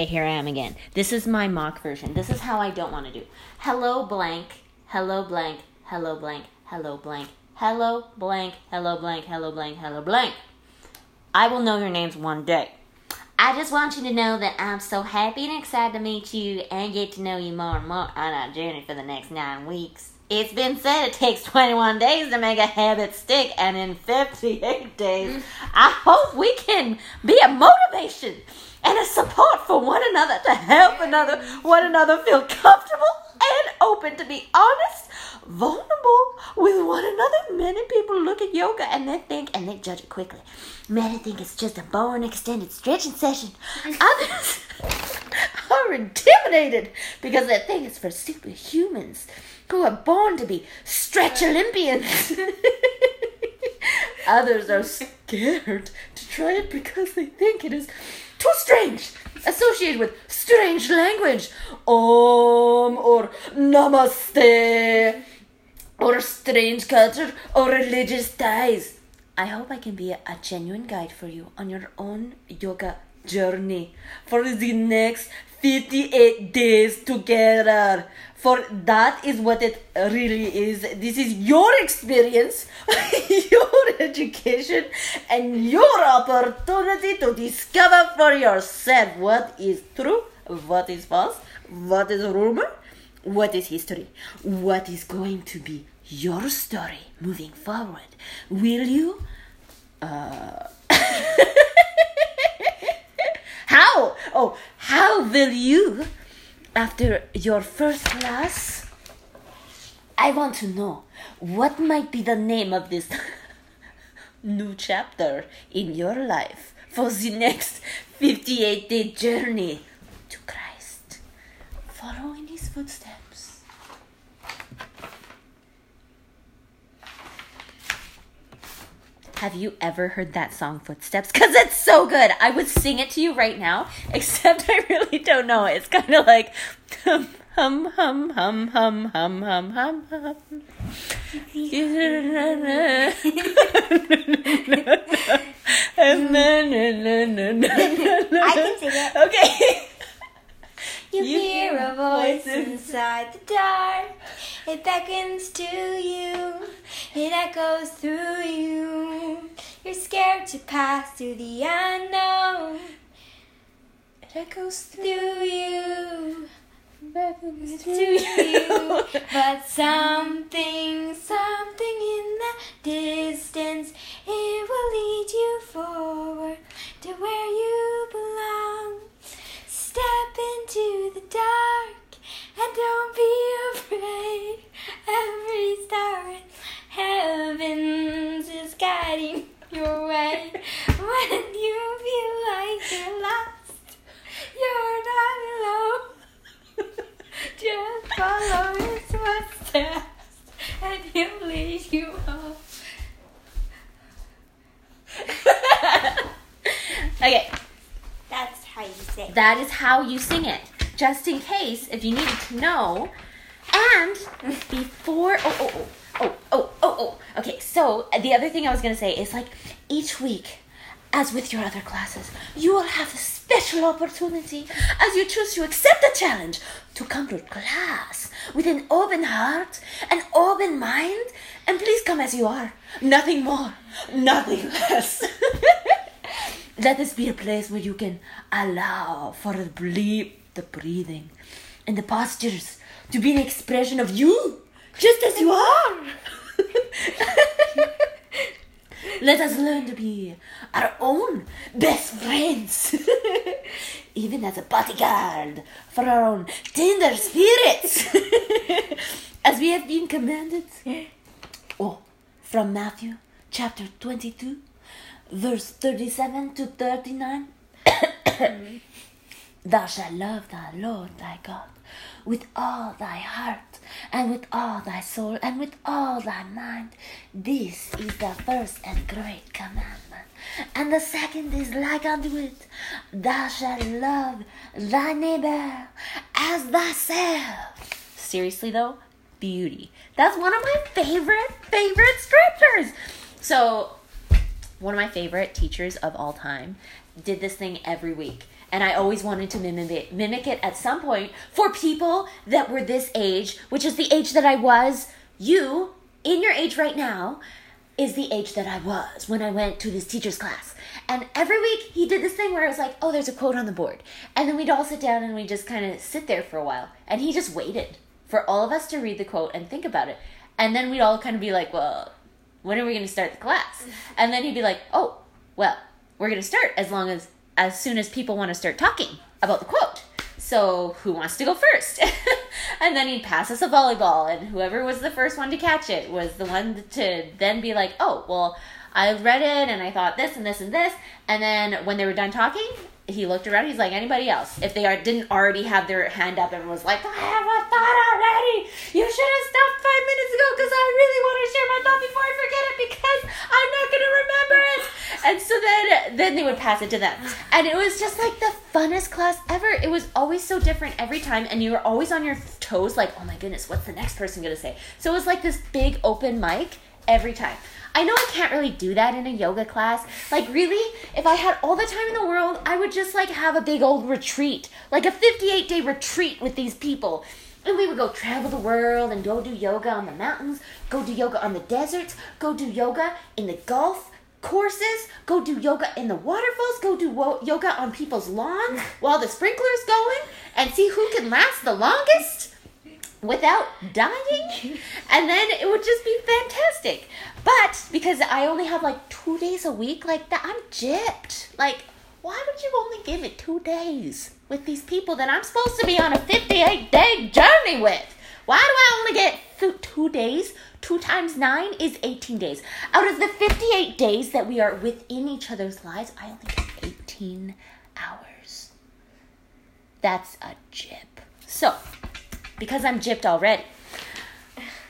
Okay, here I am again. This is my mock version. This is how I don't want to do. Hello blank, hello blank, hello blank, hello blank, hello blank, hello blank, hello blank, hello blank. I will know your names one day. I just want you to know that I'm so happy and excited to meet you and get to know you more and more on our journey for the next nine weeks. It's been said it takes 21 days to make a habit stick, and in 58 days, mm. I hope we can be a motivation and a support for one another to help another one another feel comfortable and open to be honest, vulnerable with one another. Many people look at yoga and they think and they judge it quickly. Many think it's just a boring extended stretching session. Others are intimidated because they think it's for superhumans who are born to be stretch Olympians. Others are scared to try it because they think it is too strange, associated with strange language, om or namaste, or strange culture or religious ties. I hope I can be a genuine guide for you on your own yoga journey for the next 58 days together. For that is what it really is. This is your experience, your education, and your opportunity to discover for yourself what is true, what is false, what is rumor, what is history, what is going to be your story moving forward. Will you? Uh, how? Oh, how will you, after your first class? I want to know what might be the name of this new chapter in your life for the next 58 day journey to Christ. following his footsteps. Have you ever heard that song Footsteps? Because it's so good. I would sing it to you right now, except I really don't know. It's kind of like hum, hum, hum, hum, hum, hum, hum, hum, hum. I can sing it. Okay. You, You hear a voice inside the dark. It beckons to you. It echoes through you. You're scared to pass through the unknown. It echoes Through you. To you. But something, something in the distance, it will lead you forward to where you that is how you sing it. Just in case, if you needed to know. And before, oh, oh, oh, oh, oh, oh, oh. Okay, so the other thing I was gonna say is like each week, as with your other classes, you will have a special opportunity as you choose to accept the challenge to come to class with an open heart, an open mind, and please come as you are. Nothing more, nothing less. Let this be a place where you can allow for the, bleep, the breathing and the postures to be an expression of you, just as you are. Let us learn to be our own best friends, even as a bodyguard for our own tender spirits, as we have been commanded. Oh, from Matthew chapter 22, verse 37 to 39. Thou shalt love thy Lord thy God with all thy heart, and with all thy soul, and with all thy mind. This is the first and great commandment. And the second is like unto it Thou shalt love thy neighbor as thyself. Seriously, though, beauty. That's one of my favorite, favorite scriptures. So, one of my favorite teachers of all time did this thing every week. and I always wanted to mimic it, at some point for people that were this age, which is the age that I was. You, in your age right now, is the age that I was when I went to this teacher's class. And every week he did this thing where it was like, oh, there's a quote on the board. And then we'd all sit down and we just kind of sit there for a while. And he just waited for all of us to read the quote and think about it. And then we'd all kind of be like, well, when are we going to start the class? And then he'd be like, oh, well, we're going to start as long as as soon as people want to start talking about the quote. So, who wants to go first? and then he'd pass us a volleyball, and whoever was the first one to catch it was the one to then be like, oh, well, I read it and I thought this and this and this. And then when they were done talking, he looked around. He's like, anybody else? If they are, didn't already have their hand up and was like, I have a thought already. You should have stopped minutes ago because I really want to share my thought before I forget it because I'm not going to remember it. And so then, then they would pass it to them. And it was just like the funnest class ever. It was always so different every time. And you were always on your toes, like, oh my goodness, what's the next person going to say? So it was like this big open mic every time. I know I can't really do that in a yoga class. Like, really, if I had all the time in the world, I would just like have a big old retreat, like a 58 day retreat with these people. And we would go travel the world and go do yoga on the mountains, go do yoga on the deserts, go do yoga in the Gulf courses, go do yoga in the waterfalls, go do wo- yoga on people's lawns while the sprinkler's going, and see who can last the longest without dying. And then it would just be fantastic. But because i only have like two days a week like that i'm gypped. Like why would you only give it two days with these people that i'm supposed to be on a 58 day journey with why do i only get two days two times nine is 18 days out of the 58 days that we are within each other's lives i only get 18 hours that's a jip. so because I'm gypped already.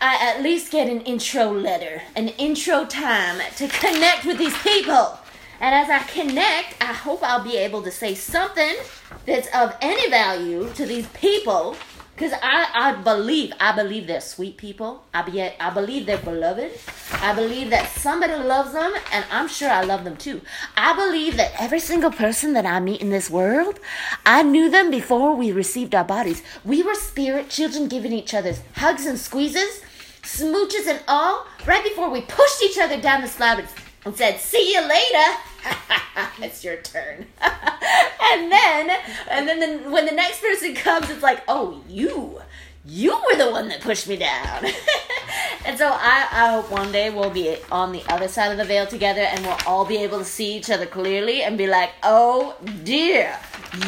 I at least get an intro letter, an intro time to connect with these people. And as I connect, I hope I'll be able to say something that's of any value to these people because I, I believe, I believe they're sweet people. I, be, I believe they're beloved. I believe that somebody loves them, and I'm sure I love them too. I believe that every single person that I meet in this world, I knew them before we received our bodies. We were spirit children giving each other hugs and squeezes, smooches and all, right before we pushed each other down the slab and said, See you later. it's your turn. and then, and then the, when the next person comes, it's like, oh, you, you were the one that pushed me down. and so I, I hope one day we'll be on the other side of the veil together and we'll all be able to see each other clearly and be like, oh dear,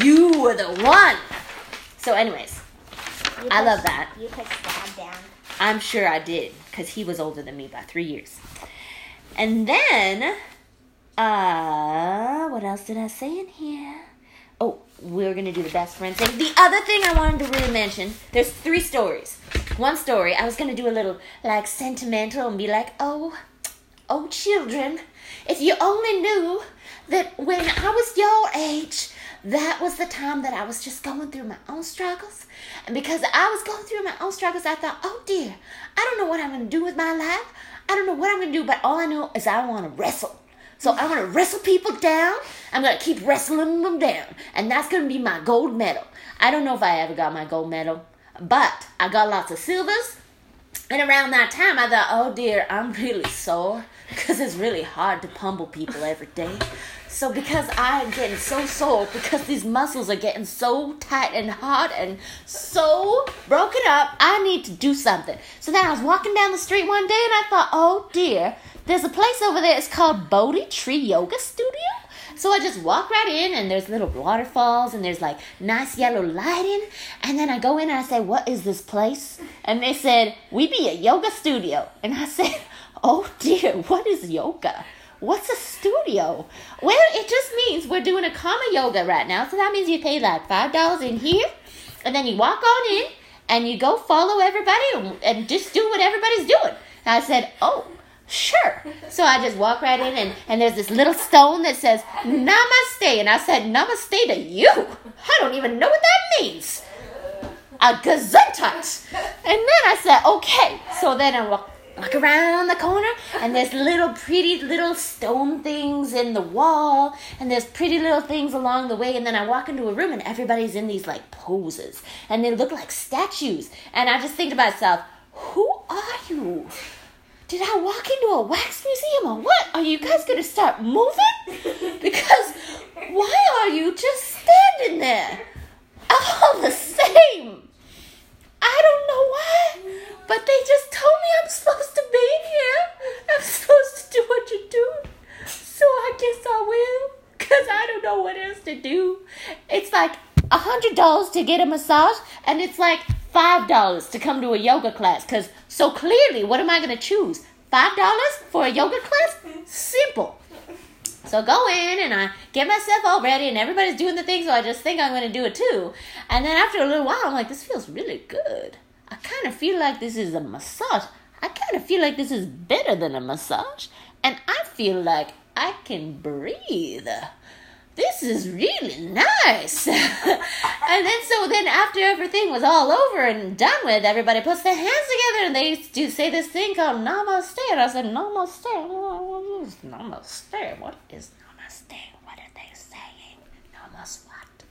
you were the one. So, anyways, You I love that. You pushed Dad down. I'm sure I did because he was older than me by three years. And then, uh, what else did I say in here? Oh, we're gonna do the best friend thing. The other thing I wanted to really mention, there's three stories. One story, I was gonna do a little like sentimental and be like, oh, oh, children, if you only knew that when I was your age, that was the time that I was just going through my own struggles. And because I was going through my own struggles, I thought, oh dear, I don't know what I'm to do with my life. I don't know what I'm to do, but all I know is I want to wrestle. So I'm gonna wrestle people down. I'm to keep wrestling them down. And that's to be my gold medal. I don't know if I ever got my gold medal, but I got lots of silvers. And around that time, I thought, oh dear, I'm really sore because it's really hard to pummel people every day. So because I'm getting so sore, because these muscles are getting so tight and hot and so broken up, I need to do something. So then I was walking down the street one day and I thought, oh dear, there's a place over there. It's called Bodhi Tree Yoga Studio. So I just walk right in, and there's little waterfalls, and there's like nice yellow lighting. And then I go in and I say, What is this place? And they said, We be a yoga studio. And I said, Oh dear, what is yoga? What's a studio? Well, it just means we're doing a karma yoga right now. So that means you pay like $5 in here, and then you walk on in, and you go follow everybody and, and just do what everybody's doing. And I said, Oh, Sure. So I just walk right in, and, and there's this little stone that says Namaste. And I said, Namaste to you. I don't even know what that means. A gesundheit. And then I said, okay. So then I walk, Like around the corner, and there's little pretty little stone things in the wall, and there's pretty little things along the way. And then I walk into a room, and everybody's in these like poses, and they look like statues. And I just think to myself, who are you? Did I walk into a wax museum or what? Are you guys gonna start moving? Because why are you just standing there? All the same. dollars to get a massage and it's like $5 to come to a yoga class. Because so clearly, what am I going to choose? $5 for a yoga class? Simple. So go in and I get myself all ready and everybody's doing the thing, so I just think I'm gonna do it too. And then after a little while, I'm like, this feels really good. I kind of feel like this is a massage. I kind of feel like this is better than a massage. And I feel like I can breathe. This is really nice. and then so then after everything was all over and done with, everybody puts their hands together and they do say this thing called namaste. And I said, namaste. What is namaste? What is namaste? What are they saying? Namaste what?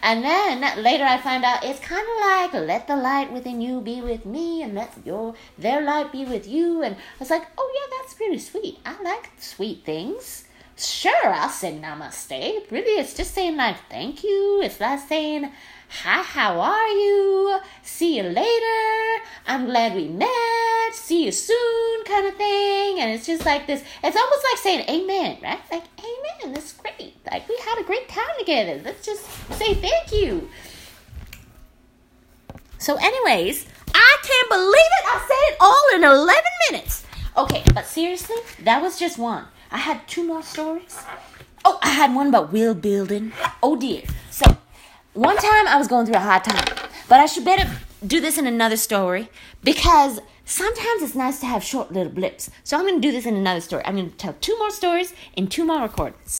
And then later I find out it's kind of like let the light within you be with me and let your their light be with you. And I was like, oh yeah, that's pretty sweet. I like sweet things sure, I'll say namaste. Really, it's just saying like thank you. It's not saying hi, how are you? See you later. I'm glad we met. See you soon, kind of thing. And it's just like this. It's almost like saying amen, right? Like amen. That's great. Like we had a great time together. Let's just say thank you. So, anyways, I can't believe it. I said it all in 11 minutes. Okay, but seriously, that was just one. I had two more stories. Oh, I had one about wheel building. Oh dear. So, one time I was going through a hard time, but I should better do this in another story because sometimes it's nice to have short little blips. So I'm going to do this in another story. I'm going to tell two more stories in two more recordings.